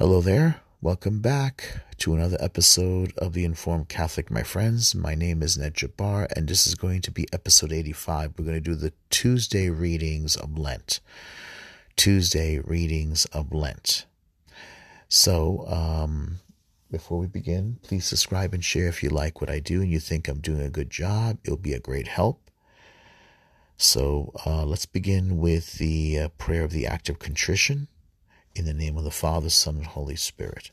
Hello there. Welcome back to another episode of The Informed Catholic, my friends. My name is Ned Jabbar, and this is going to be episode 85. We're going to do the Tuesday readings of Lent. Tuesday readings of Lent. So, um, before we begin, please subscribe and share if you like what I do and you think I'm doing a good job. It'll be a great help. So, uh, let's begin with the uh, prayer of the act of contrition. In the name of the Father, Son, and Holy Spirit.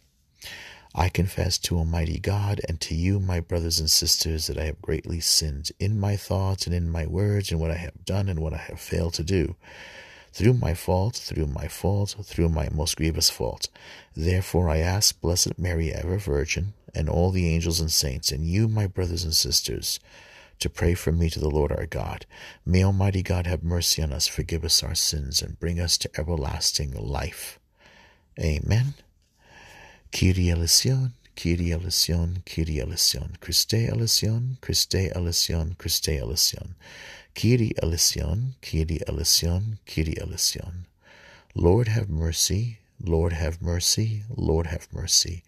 I confess to Almighty God and to you, my brothers and sisters, that I have greatly sinned in my thoughts and in my words, and what I have done and what I have failed to do. Through my fault, through my fault, through my most grievous fault. Therefore I ask Blessed Mary, ever Virgin, and all the angels and saints, and you, my brothers and sisters, to pray for me to the Lord our God. May Almighty God have mercy on us, forgive us our sins, and bring us to everlasting life. Amen. Kyrie eleison, Kyrie eleison, Kyrie eleison, Christe eleison, Christe eleison, Christe eleison, Kyrie eleison, Kyrie eleison, Kyrie eleison. Lord have mercy, Lord have mercy, Lord have mercy.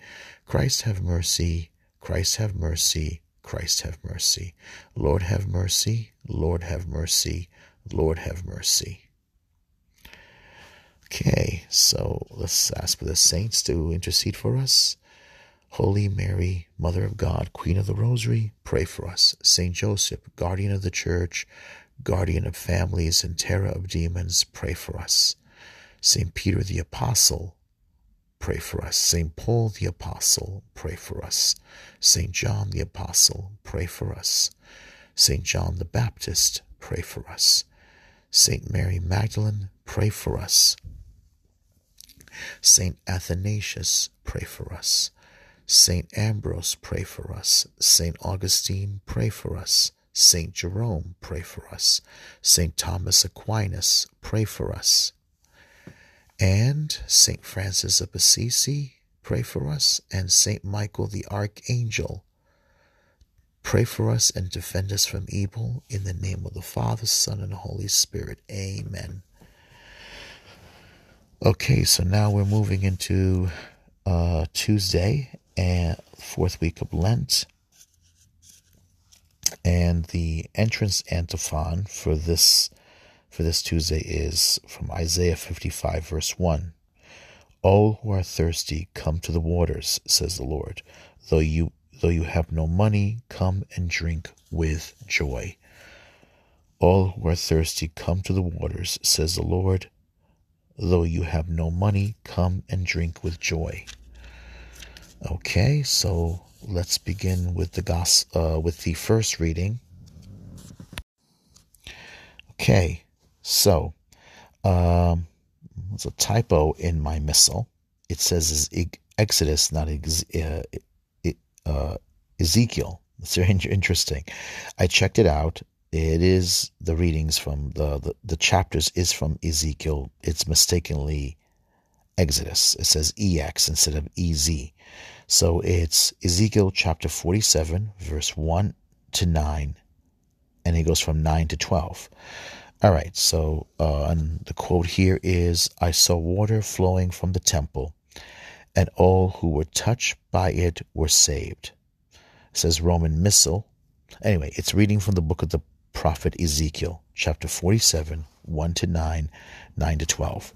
Christ have mercy, Christ have mercy, Christ have mercy. Lord have mercy, Lord have mercy, Lord have mercy. Okay, so let's ask for the saints to intercede for us. Holy Mary, Mother of God, Queen of the Rosary, pray for us. Saint Joseph, guardian of the Church, guardian of families and terror of demons, pray for us. Saint Peter the Apostle, pray for us. Saint Paul the Apostle, pray for us. Saint John the Apostle, pray for us. Saint John the Baptist, pray for us. Saint Mary Magdalene, pray for us. Saint Athanasius, pray for us. Saint Ambrose, pray for us. Saint Augustine, pray for us. Saint Jerome, pray for us. Saint Thomas Aquinas, pray for us. And Saint Francis of Assisi, pray for us. And Saint Michael the Archangel, pray for us and defend us from evil. In the name of the Father, Son, and Holy Spirit. Amen. Okay, so now we're moving into uh, Tuesday and fourth week of Lent, and the entrance antiphon for this for this Tuesday is from Isaiah 55 verse 1. All who are thirsty, come to the waters, says the Lord. Though you though you have no money, come and drink with joy. All who are thirsty, come to the waters, says the Lord Though you have no money, come and drink with joy. Okay, so let's begin with the gos- uh, with the first reading. Okay, so um, there's a typo in my missal. It says Exodus, not ex- uh, uh, Ezekiel. It's interesting. I checked it out it is the readings from the, the, the chapters is from Ezekiel. It's mistakenly Exodus. It says EX instead of EZ. So it's Ezekiel chapter 47, verse 1 to 9, and it goes from 9 to 12. All right, so uh, and the quote here is I saw water flowing from the temple, and all who were touched by it were saved. It says Roman Missal. Anyway, it's reading from the book of the prophet Ezekiel, chapter 47, 1 to 9, 9 to 12.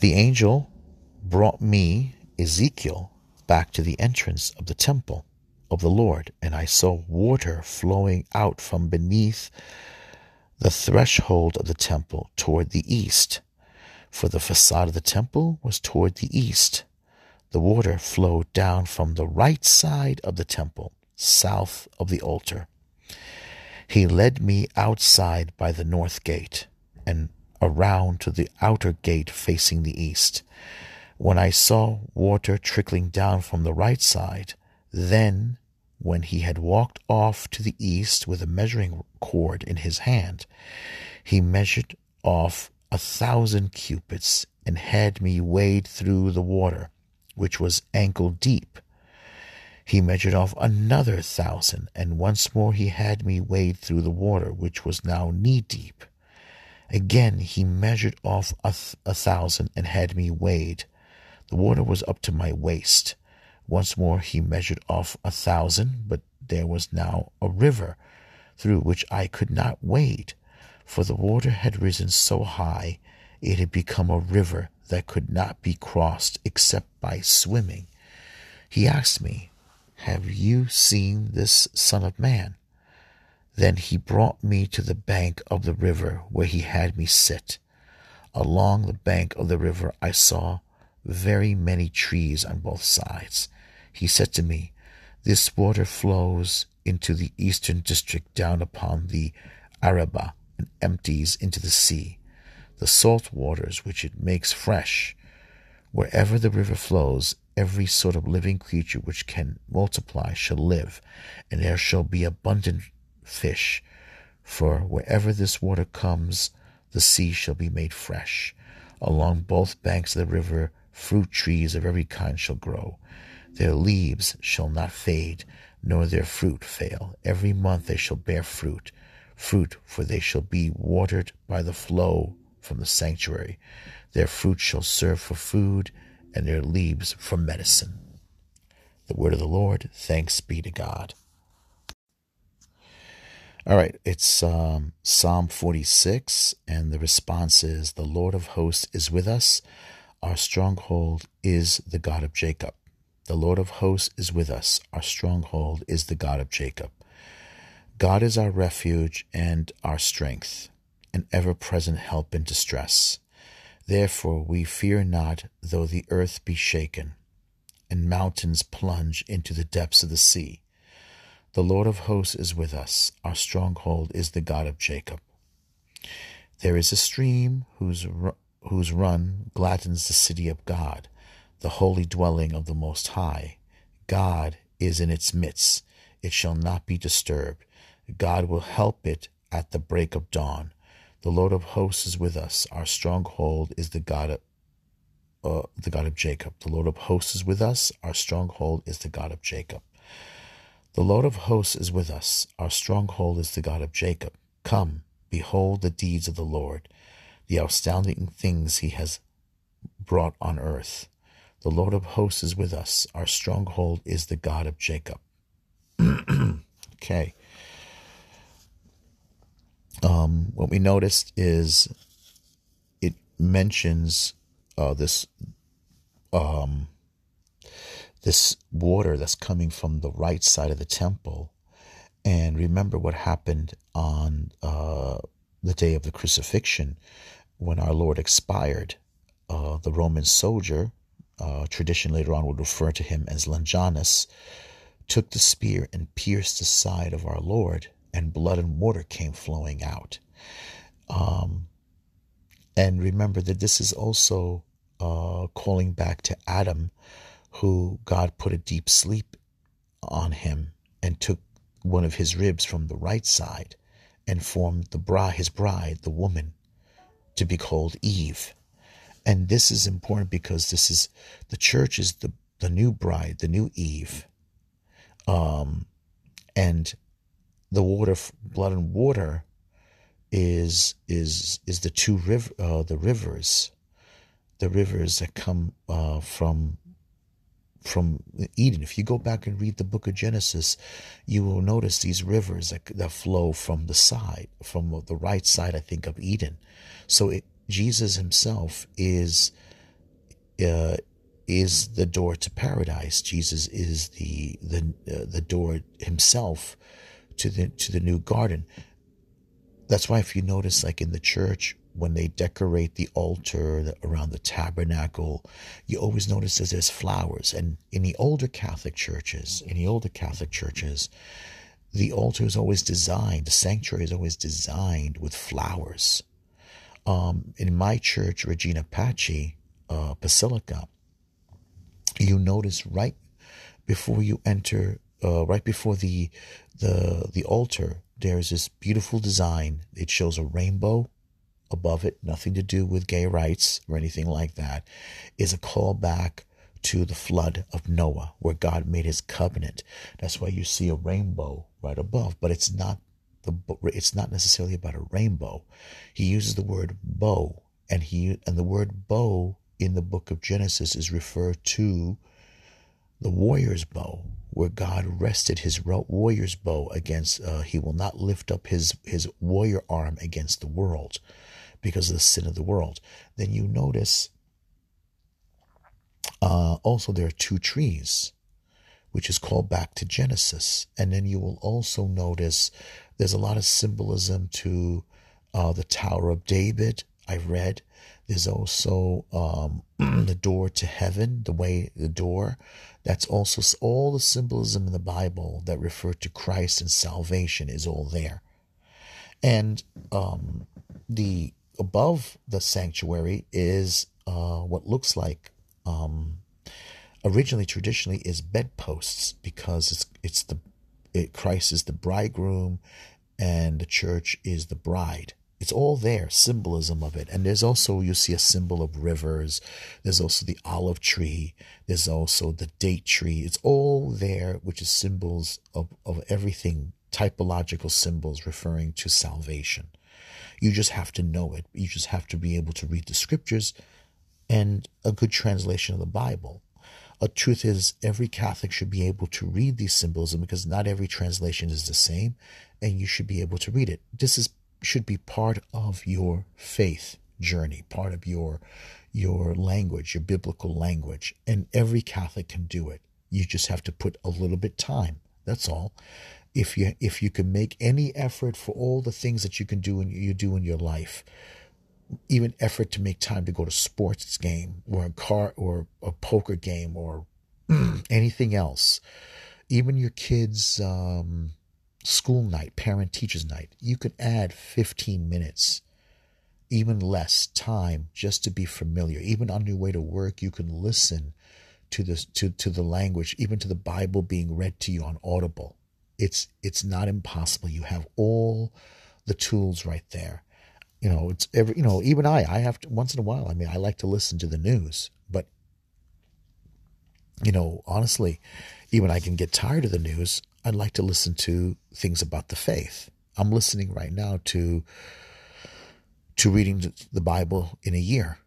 The angel brought me, Ezekiel, back to the entrance of the temple of the Lord, and I saw water flowing out from beneath the threshold of the temple toward the east. For the facade of the temple was toward the east. The water flowed down from the right side of the temple, south of the altar. He led me outside by the north gate and around to the outer gate facing the east. When I saw water trickling down from the right side, then when he had walked off to the east with a measuring cord in his hand, he measured off a thousand cubits and had me wade through the water, which was ankle deep. He measured off another thousand, and once more he had me wade through the water, which was now knee deep. Again he measured off a, th- a thousand and had me wade. The water was up to my waist. Once more he measured off a thousand, but there was now a river through which I could not wade, for the water had risen so high it had become a river that could not be crossed except by swimming. He asked me, Have you seen this Son of Man? Then he brought me to the bank of the river where he had me sit. Along the bank of the river I saw very many trees on both sides. He said to me, This water flows into the eastern district down upon the Arabah and empties into the sea. The salt waters which it makes fresh. Wherever the river flows, every sort of living creature which can multiply shall live, and there shall be abundant fish. For wherever this water comes, the sea shall be made fresh. Along both banks of the river, fruit trees of every kind shall grow. Their leaves shall not fade, nor their fruit fail. Every month they shall bear fruit, fruit, for they shall be watered by the flow from the sanctuary. Their fruit shall serve for food, and their leaves for medicine. The word of the Lord, thanks be to God. All right, it's um, Psalm 46, and the response is The Lord of hosts is with us. Our stronghold is the God of Jacob. The Lord of hosts is with us. Our stronghold is the God of Jacob. God is our refuge and our strength, an ever present help in distress. Therefore we fear not, though the earth be shaken, and mountains plunge into the depths of the sea the Lord of hosts is with us. Our stronghold is the God of Jacob. There is a stream whose, whose run gladdens the city of God, the holy dwelling of the Most High. God is in its midst. It shall not be disturbed. God will help it at the break of dawn. The Lord of hosts is with us. Our stronghold is the God of uh, the God of Jacob. The Lord of hosts is with us. Our stronghold is the God of Jacob. The Lord of hosts is with us. Our stronghold is the God of Jacob. Come, behold the deeds of the Lord, the astounding things he has brought on earth. The Lord of hosts is with us. Our stronghold is the God of Jacob. okay. Um, what we noticed is it mentions uh, this um, this water that's coming from the right side of the temple. And remember what happened on uh, the day of the crucifixion when our Lord expired. Uh, the Roman soldier, uh, tradition later on would refer to him as Longinus, took the spear and pierced the side of our Lord, and blood and water came flowing out. Um, and remember that this is also uh, calling back to Adam who God put a deep sleep on him and took one of his ribs from the right side and formed the bra, his bride, the woman, to be called Eve. And this is important because this is the church is the, the new bride, the new Eve. Um, and the water, blood and water, is is is the two river, uh, the rivers, the rivers that come uh, from from Eden. If you go back and read the book of Genesis, you will notice these rivers that, that flow from the side, from the right side, I think, of Eden. So it, Jesus himself is uh, is the door to paradise. Jesus is the the uh, the door himself to the to the new garden. That's why if you notice, like in the church, when they decorate the altar around the tabernacle, you always notice that there's flowers. And in the older Catholic churches, in the older Catholic churches, the altar is always designed, the sanctuary is always designed with flowers. Um, in my church, Regina Pacis uh, Basilica, you notice right before you enter, uh, right before the the the altar, there's this beautiful design. It shows a rainbow above it, nothing to do with gay rights or anything like that, is a callback to the flood of Noah, where God made his covenant. That's why you see a rainbow right above, but it's not the it's not necessarily about a rainbow. He uses the word bow, and he and the word bow in the book of Genesis is referred to the warrior's bow, where God rested his warrior's bow against, uh, he will not lift up his, his warrior arm against the world because of the sin of the world. Then you notice uh, also there are two trees, which is called back to Genesis. And then you will also notice there's a lot of symbolism to uh, the Tower of David. I read there's also um, the door to heaven, the way, the door. That's also all the symbolism in the Bible that refer to Christ and salvation is all there. And um, the above the sanctuary is uh, what looks like um, originally traditionally is bedposts because it's it's the it, Christ is the bridegroom and the church is the bride. It's all there, symbolism of it. And there's also, you see a symbol of rivers. There's also the olive tree. There's also the date tree. It's all there, which is symbols of, of everything, typological symbols referring to salvation. You just have to know it. You just have to be able to read the scriptures and a good translation of the Bible. A truth is, every Catholic should be able to read these symbolism because not every translation is the same, and you should be able to read it. This is should be part of your faith journey, part of your your language, your biblical language. And every Catholic can do it. You just have to put a little bit time. That's all. If you if you can make any effort for all the things that you can do and you do in your life, even effort to make time to go to sports game or a car or a poker game or anything else, even your kids' um, school night, parent teachers night, you could add 15 minutes, even less time just to be familiar. Even on your way to work, you can listen to the to, to the language, even to the Bible being read to you on Audible. It's it's not impossible. You have all the tools right there. You know, it's every you know, even I, I have to once in a while, I mean, I like to listen to the news, but you know, honestly, even I can get tired of the news. I'd like to listen to things about the faith. I'm listening right now to to reading the Bible in a year.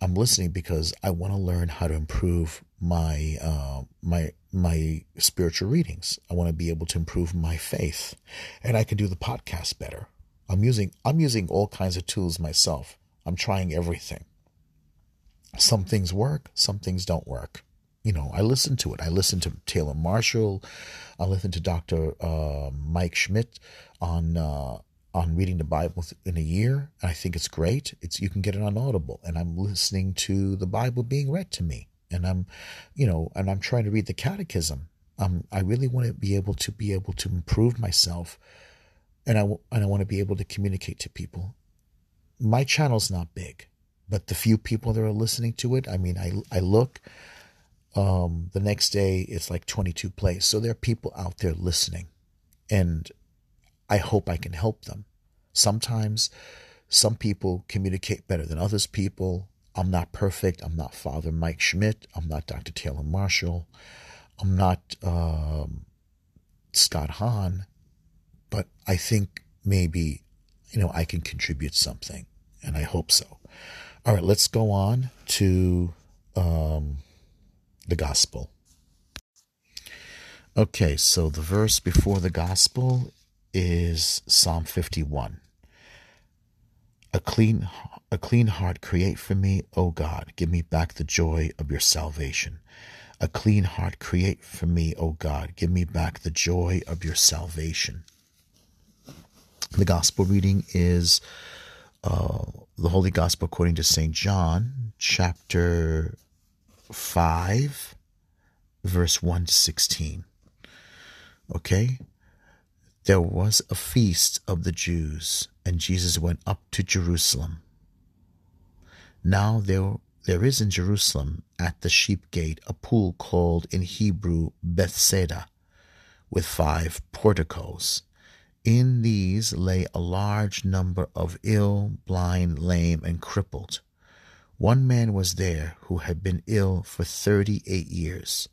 I'm listening because I want to learn how to improve my uh, my my spiritual readings. I want to be able to improve my faith, and I can do the podcast better. I'm using I'm using all kinds of tools myself. I'm trying everything. Some things work, some things don't work you know, I listen to it. I listen to Taylor Marshall. I listen to Dr. Uh, Mike Schmitz on uh, on reading the Bible in a year. I think it's great. It's you can get it on Audible, and I'm listening to the Bible being read to me, and I'm, you know, and I'm trying to read the Catechism. Um, I really want to be able to be able to improve myself, and I and I want to be able to communicate to people. My channel's not big, but the few people that are listening to it, I mean, I I look. Um, the next day, it's like 22 plays. So there are people out there listening, and I hope I can help them. Sometimes some people communicate better than others people. I'm not perfect. I'm not Father Mike Schmitz. I'm not Dr. Taylor Marshall. I'm not um, Scott Hahn. But I think maybe, you know, I can contribute something, and I hope so. All right, let's go on to um, the gospel. Okay, so the verse before the gospel is Psalm 51. A clean a clean heart create for me, O God. Give me back the joy of your salvation. A clean heart create for me, O God. Give me back the joy of your salvation. The gospel reading is uh, the Holy Gospel according to St. John, chapter 5, verse 1 to 16. Okay? There was a feast of the Jews, and Jesus went up to Jerusalem. Now there, there is in Jerusalem at the sheep gate a pool called in Hebrew Bethsaida, with five porticos. In these lay a large number of ill, blind, lame, and crippled. One man was there who had been ill for thirty eight years.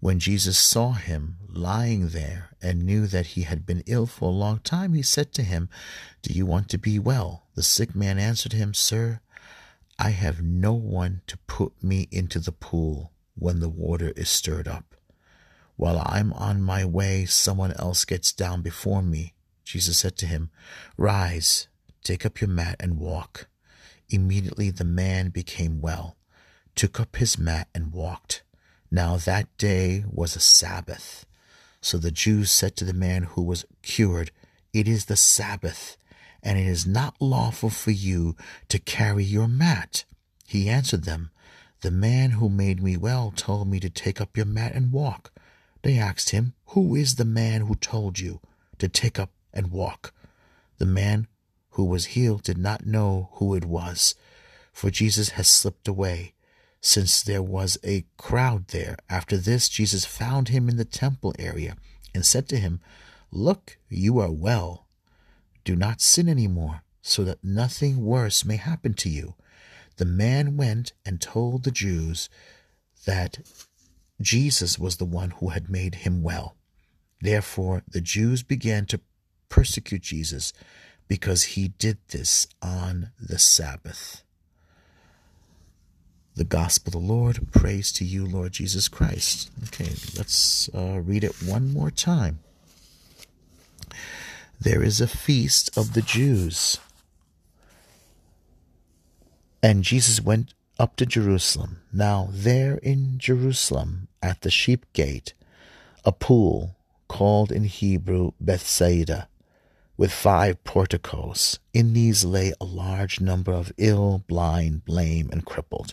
When Jesus saw him lying there and knew that he had been ill for a long time, he said to him, Do you want to be well? The sick man answered him, Sir, I have no one to put me into the pool when the water is stirred up. While I'm on my way, someone else gets down before me. Jesus said to him, Rise, take up your mat and walk. Immediately the man became well, took up his mat and walked. Now that day was a Sabbath. So the Jews said to the man who was cured, It is the Sabbath, and it is not lawful for you to carry your mat. He answered them, The man who made me well told me to take up your mat and walk. They asked him, Who is the man who told you to take up and walk? The man who was healed did not know who it was, for Jesus had slipped away, since there was a crowd there. After this, Jesus found him in the temple area and said to him, Look, you are well. Do not sin any more, so that nothing worse may happen to you. The man went and told the Jews that Jesus was the one who had made him well. Therefore, the Jews began to persecute Jesus because he did this on the Sabbath. The Gospel of the Lord. Praise to you, Lord Jesus Christ. Okay, let's uh, read it one more time. There is a feast of the Jews. And Jesus went up to Jerusalem. Now, there in Jerusalem, at the sheep gate, a pool called in Hebrew Bethsaida, with five porticos. In these lay a large number of ill, blind, lame, and crippled.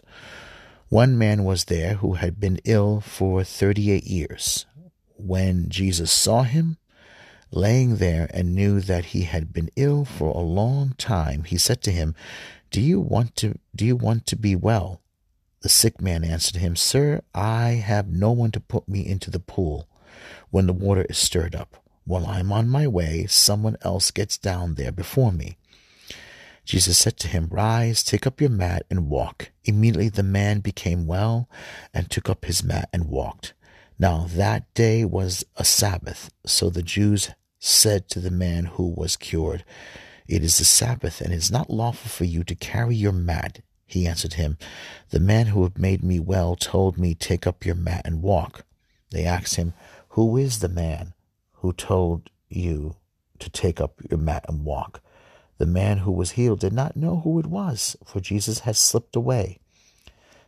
One man was there who had been ill for thirty eight years. When Jesus saw him laying there and knew that he had been ill for a long time, he said to him, do you want to do you want to be well? The sick man answered him, Sir, I have no one to put me into the pool when the water is stirred up. While I am on my way, someone else gets down there before me. Jesus said to him, Rise, take up your mat and walk. Immediately the man became well and took up his mat and walked. Now that day was a Sabbath, so the Jews said to the man who was cured, it is the Sabbath, and it is not lawful for you to carry your mat. He answered him, The man who made me well told me, Take up your mat and walk. They asked him, Who is the man who told you to take up your mat and walk? The man who was healed did not know who it was, for Jesus had slipped away,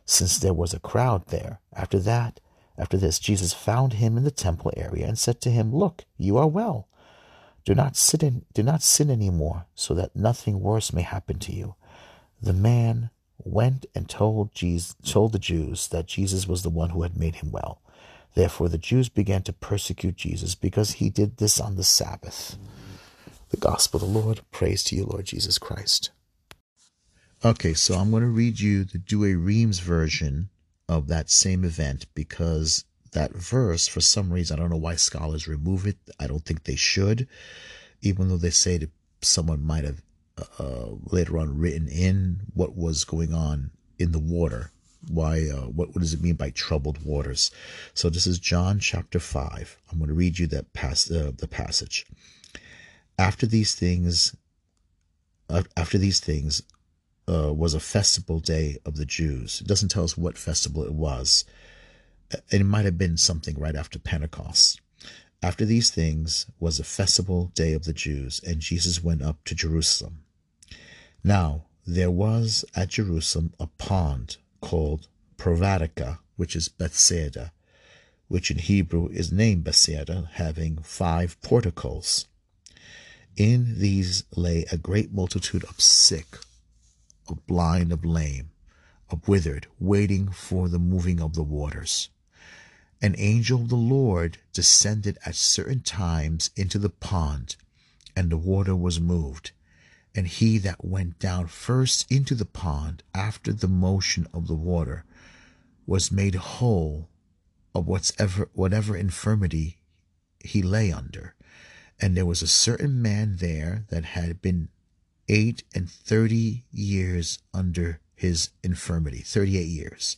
since there was a crowd there. After that, after this, Jesus found him in the temple area and said to him, Look, you are well. Do not sin, do not sin any more, so that nothing worse may happen to you. The man went and told Jesus, told the Jews that Jesus was the one who had made him well. Therefore, the Jews began to persecute Jesus because he did this on the Sabbath. The Gospel of the Lord. Praise to you, Lord Jesus Christ. Okay, so I'm going to read you the Douay Rheims version of that same event because that verse, for some reason, I don't know why scholars remove it. I don't think they should, even though they say that someone might have uh, uh, later on written in what was going on in the water. Why? Uh, what, what does it mean by troubled waters? So this is John chapter five. I'm going to read you that pass uh, the passage. After these things, uh, after these things, uh, was a festival day of the Jews. It doesn't tell us what festival it was it might have been something right after Pentecost. After these things was a festival day of the Jews, and Jesus went up to Jerusalem. Now there was at Jerusalem a pond called Probatica, which is Bethsaida, which in Hebrew is named Bethsaida, having five porticos. In these lay a great multitude of sick, of blind, of lame, of withered, waiting for the moving of the waters an angel of the Lord descended at certain times into the pond, and the water was moved. And he that went down first into the pond after the motion of the water was made whole of whatever, whatever infirmity he lay under. And there was a certain man there that had been eight and thirty years under his infirmity, thirty eight years.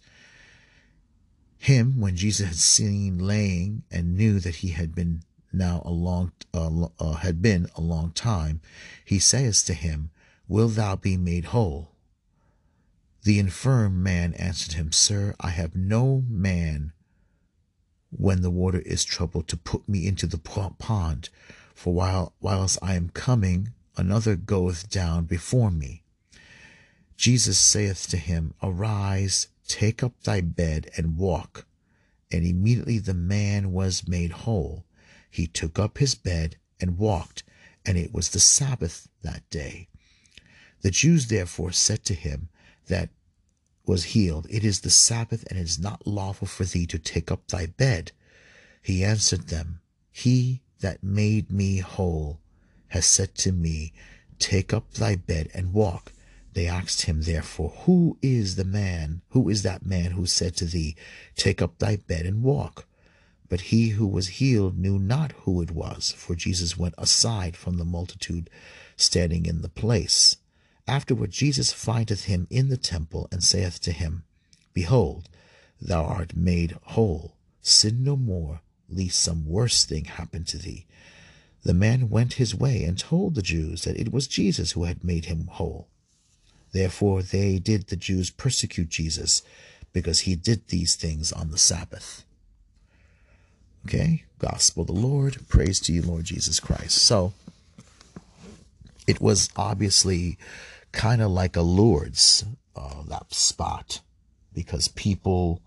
Him, when Jesus had seen laying and knew that he had been now a long uh, uh, had been a long time, he says to him, Will thou be made whole? The infirm man answered him, Sir, I have no man when the water is troubled to put me into the pond, for while whilst I am coming, another goeth down before me. Jesus saith to him, Arise, take up thy bed, and walk. And immediately the man was made whole. He took up his bed and walked, and it was the Sabbath that day. The Jews therefore said to him that was healed, It is the Sabbath, and it is not lawful for thee to take up thy bed. He answered them, He that made me whole has said to me, Take up thy bed and walk. They asked him therefore, Who is the man, who is that man who said to thee, Take up thy bed and walk? But he who was healed knew not who it was, for Jesus went aside from the multitude standing in the place. Afterward Jesus findeth him in the temple, and saith to him, Behold, thou art made whole. Sin no more, lest some worse thing happen to thee. The man went his way and told the Jews that it was Jesus who had made him whole. Therefore they did the Jews persecute Jesus, because he did these things on the Sabbath. Okay, gospel of the Lord. Praise to you, Lord Jesus Christ. So it was obviously kind of like a Lourdes, uh, that spot, because people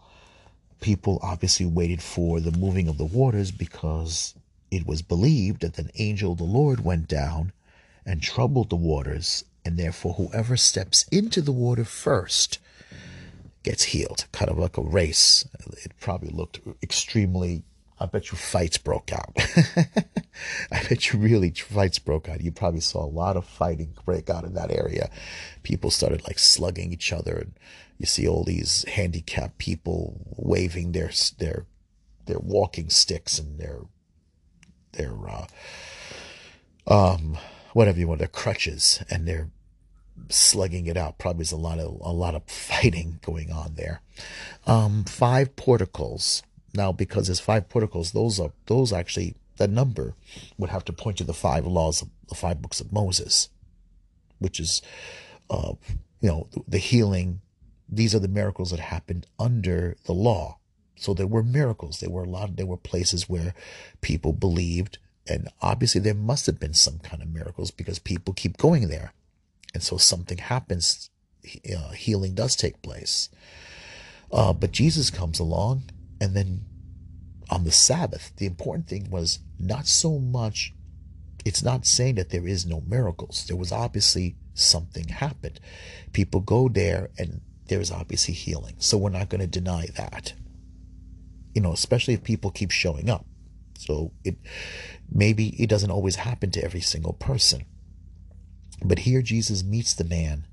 people obviously waited for the moving of the waters because it was believed that an angel of the Lord went down and troubled the waters, and therefore whoever steps into the water first gets healed, kind of like a race. It probably looked extremely I bet you fights broke out. I bet you really fights broke out. You probably saw a lot of fighting break out in that area. People started like slugging each other, and you see all these handicapped people waving their their their walking sticks and their their uh, um whatever you want their crutches, and they're slugging it out. Probably there's a lot of a lot of fighting going on there. Um, five porticles now, because there's five porticles, those are those actually that number would have to point to the five laws of the five books of Moses, which is, uh, you know, the, the healing. These are the miracles that happened under the law. So there were miracles. There were a lot. There were places where people believed, and obviously there must have been some kind of miracles because people keep going there, and so something happens. Uh, healing does take place. Uh, but Jesus comes along and then on the Sabbath, the important thing was not so much, it's not saying that there is no miracles. There was obviously something happened. People go there and there is obviously healing. So we're not going to deny that. You know, especially if people keep showing up. So it maybe it doesn't always happen to every single person. But here Jesus meets the man,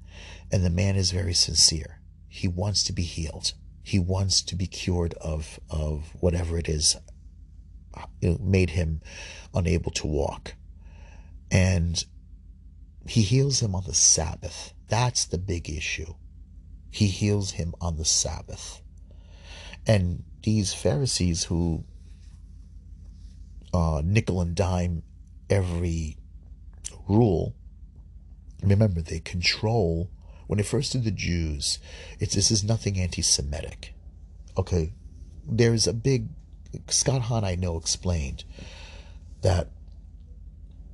and the man is very sincere. He wants to be healed he wants to be cured of of whatever it is made him unable to walk. And he heals him on the sabbath. That's the big issue. He heals him on the sabbath. And these pharisees who uh, nickel and dime every rule remember they control when it refers to the Jews, it's this is nothing anti-Semitic. Okay, there's a big Scott Hahn I know explained that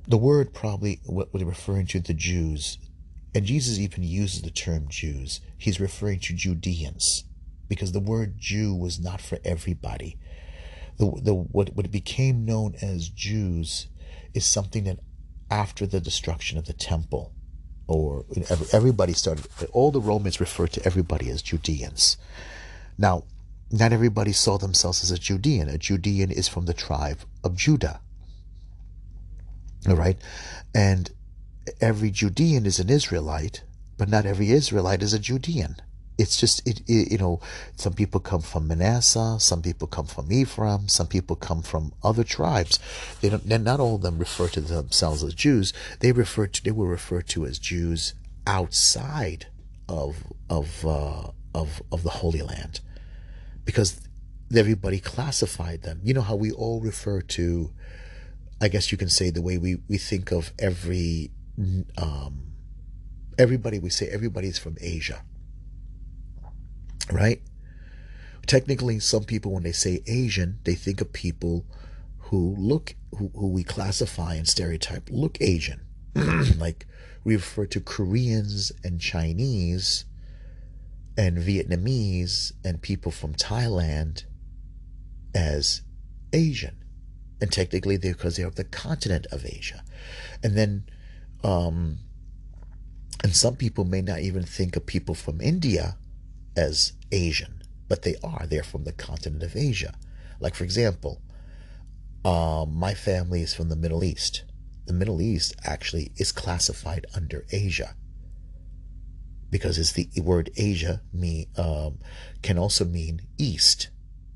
the word probably what was referring to the Jews, and Jesus even uses the term Jews. He's referring to Judeans because the word Jew was not for everybody. The, the what what became known as Jews is something that after the destruction of the temple or everybody started, all the Romans referred to everybody as Judeans. Now, not everybody saw themselves as a Judean. A Judean is from the tribe of Judah. All right? And every Judean is an Israelite, but not every Israelite is a Judean it's just it, it, you know some people come from Manasseh some people come from Ephraim some people come from other tribes. They don't not all of them refer to themselves as Jews. They refer to they were referred to as Jews outside of of uh, of of the Holy Land because everybody classified them. You know how we all refer to I guess you can say the way we we think of every um, everybody we say everybody's from Asia right? Technically, some people, when they say Asian, they think of people who look, who, who we classify and stereotype, look Asian. like we refer to Koreans and Chinese and Vietnamese and people from Thailand as Asian. And technically, they're because they're of the continent of Asia. And then, um, and some people may not even think of people from India as Asian, but they are. They're from the continent of Asia. Like, for example, um, my family is from the Middle East. The Middle East actually is classified under Asia because it's the word Asia mean, um, can also mean East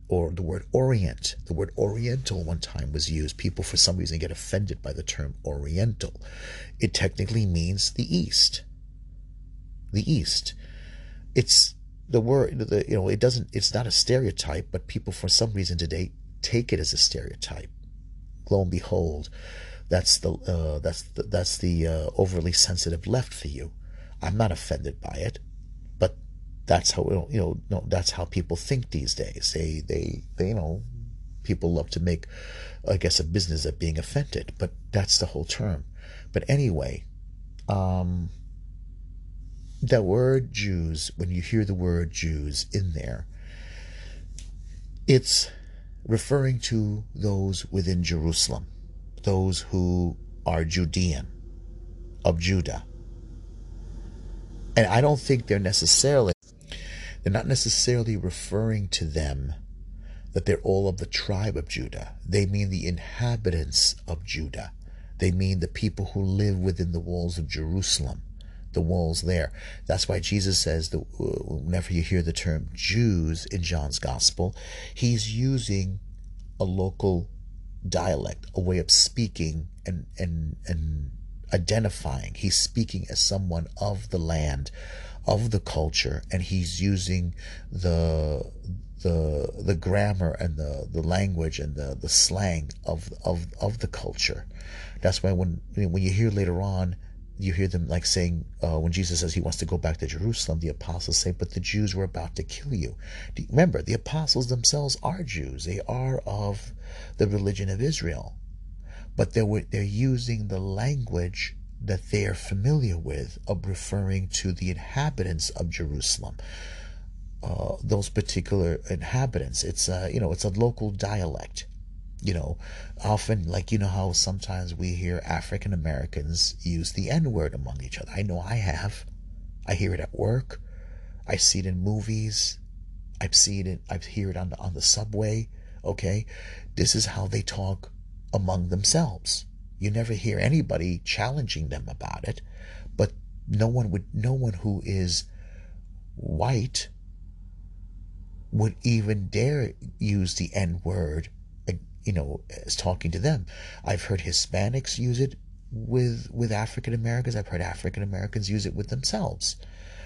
or the word Orient. The word Oriental one time was used. People, for some reason, get offended by the term Oriental. It technically means the East. The East. It's the word, the, you know, it doesn't, it's not a stereotype, but people, for some reason today, take it as a stereotype. Lo and behold, that's the uh, that's the, that's the uh, overly sensitive left for you. I'm not offended by it But that's how you know no, that's how people think these days. They they they you know people love to make I guess a business of being offended, but that's the whole term. But anyway, um, the word Jews, when you hear the word Jews in there, it's referring to those within Jerusalem, those who are Judean, of Judah. And I don't think they're necessarily they're not necessarily referring to them that they're all of the tribe of Judah. They mean the inhabitants of Judah. They mean the people who live within the walls of Jerusalem, the walls there. That's why Jesus says that uh, whenever you hear the term Jews in John's gospel, he's using a local dialect, a way of speaking and and and identifying. He's speaking as someone of the land, of the culture and he's using the the the grammar and the, the language and the, the slang of of of the culture. That's why when when you hear later on, you hear them like saying uh, when Jesus says he wants to go back to Jerusalem, the apostles say, "But the Jews were about to kill you." Remember, the apostles themselves are Jews; they are of the religion of Israel, but they were they're using the language that they are familiar with of referring to the inhabitants of Jerusalem. Uh, those particular inhabitants. It's a, you know, it's a local dialect. You know, often like you know how sometimes we hear African Americans use the N word among each other. I know I have. I hear it at work. I see it in movies. I've seen it. I hear it on the on the subway. Okay, this is how they talk among themselves. You never hear anybody challenging them about it, but no one would, no one who is white would even dare use the N word, you know, as talking to them. I've heard Hispanics use it with with African Americans. I've heard African Americans use it with themselves.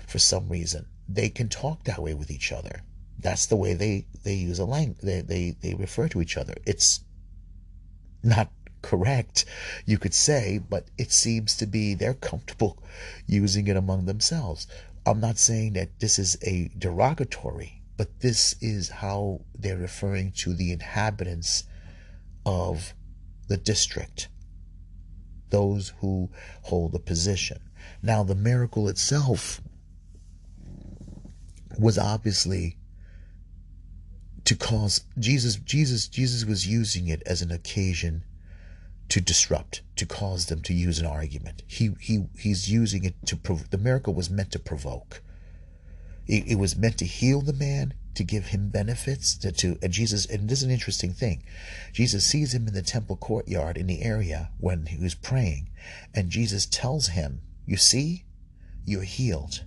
For some reason, they can talk that way with each other. That's the way they they use a language. They they they refer to each other. It's not correct, you could say, but it seems to be they're comfortable using it among themselves. I'm not saying that this is a derogatory, but this is how they're referring to the inhabitants of the district, those who hold a position. Now, the miracle itself was obviously to cause Jesus Jesus Jesus was using it as an occasion to disrupt, to cause them to use an argument. He he he's using it to prov- the miracle was meant to provoke. It, was meant to heal the man, to give him benefits, to, to and Jesus and this is an interesting thing. Jesus sees him in the temple courtyard in the area when he was praying, and Jesus tells him, "You see, you're healed."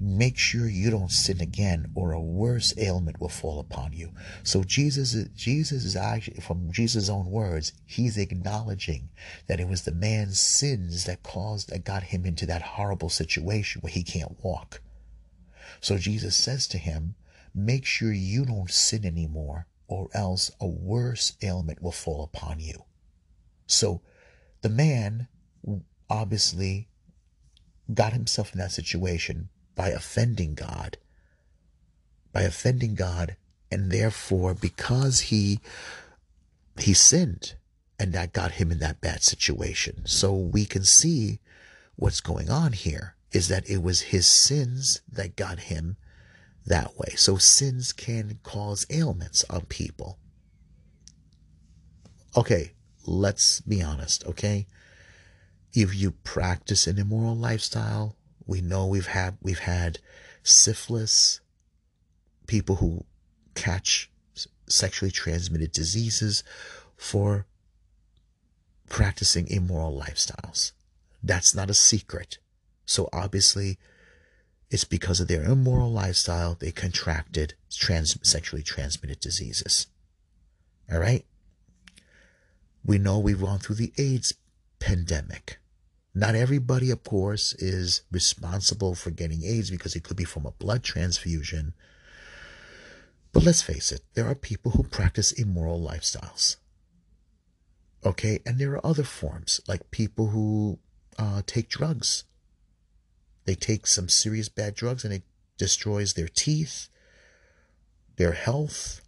make sure you don't sin again or a worse ailment will fall upon you so jesus jesus is actually from jesus own words he's acknowledging that it was the man's sins that caused that got him into that horrible situation where he can't walk so jesus says to him make sure you don't sin anymore or else a worse ailment will fall upon you so the man obviously got himself in that situation by offending God, by offending God, and therefore because he he sinned, and that got him in that bad situation. So we can see what's going on here is that it was his sins that got him that way. So sins can cause ailments on people. Okay, let's be honest, okay? If you practice an immoral lifestyle, we know we've had we've had syphilis, people who catch sexually transmitted diseases for practicing immoral lifestyles. That's not a secret. So obviously, it's because of their immoral lifestyle they contracted trans- sexually transmitted diseases. All right? We know we've gone through the AIDS pandemic. Not everybody, of course, is responsible for getting AIDS because it could be from a blood transfusion. But let's face it, there are people who practice immoral lifestyles. Okay, and there are other forms, like people who uh, take drugs. They take some serious bad drugs and it destroys their teeth, their health.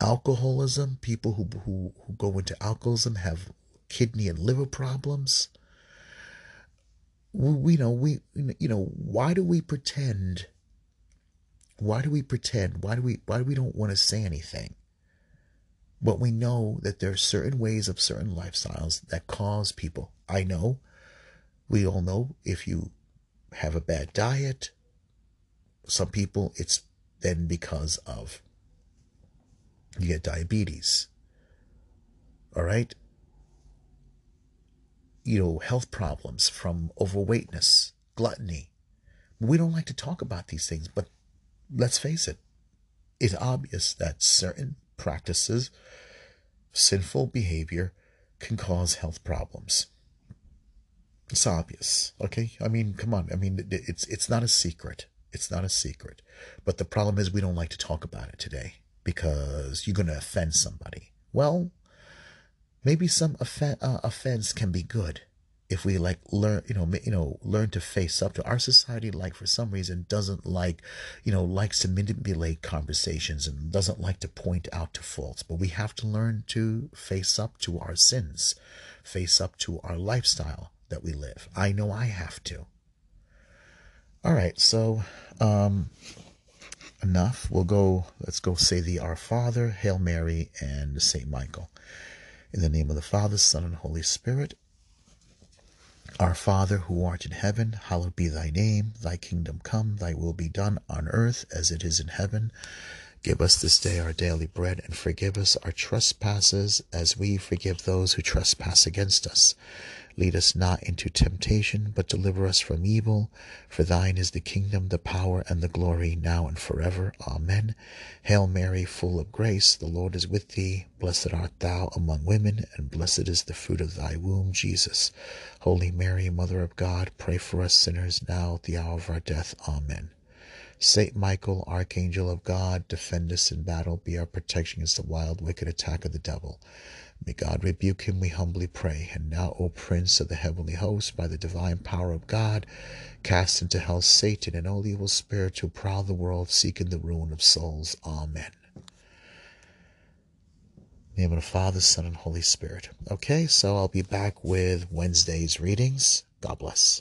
Alcoholism, people who, who, who go into alcoholism have kidney and liver problems. We, we know we you know why do we pretend? Why do we pretend? Why do we why do we don't want to say anything? But we know that there are certain ways of certain lifestyles that cause people. I know, we all know if you have a bad diet, some people it's then because of you get diabetes. All right? You know, health problems from overweightness, gluttony. We don't like to talk about these things, but let's face it, it's obvious that certain practices, sinful behavior can cause health problems. It's obvious, okay? I mean, come on. I mean, it's it's not a secret. It's not a secret. But the problem is we don't like to talk about it today because you're going to offend somebody. Well, maybe some offen- uh, offense can be good if we like learn you know you know learn to face up to our society like for some reason doesn't like you know likes to manipulate conversations and doesn't like to point out to faults but we have to learn to face up to our sins face up to our lifestyle that we live i know i have to all right so um enough we'll go let's go say the our father hail mary and saint michael in the name of the father son and holy spirit our Father who art in heaven, hallowed be thy name. Thy kingdom come, thy will be done on earth as it is in heaven. Give us this day our daily bread and forgive us our trespasses as we forgive those who trespass against us. Lead us not into temptation, but deliver us from evil. For thine is the kingdom, the power, and the glory, now and forever. Amen. Hail Mary, full of grace, the Lord is with thee. Blessed art thou among women, and blessed is the fruit of thy womb, Jesus. Holy Mary, Mother of God, pray for us sinners now at the hour of our death. Amen. Saint Michael, Archangel of God, defend us in battle, be our protection against the wild, wicked attack of the devil. May God rebuke him, we humbly pray. And now, O Prince of the heavenly host, by the divine power of God, cast into hell Satan and all evil spirits who prowl the world, seeking the ruin of souls. Amen. name of the Father, Son, and Holy Spirit. Okay, so I'll be back with Wednesday's readings. God bless.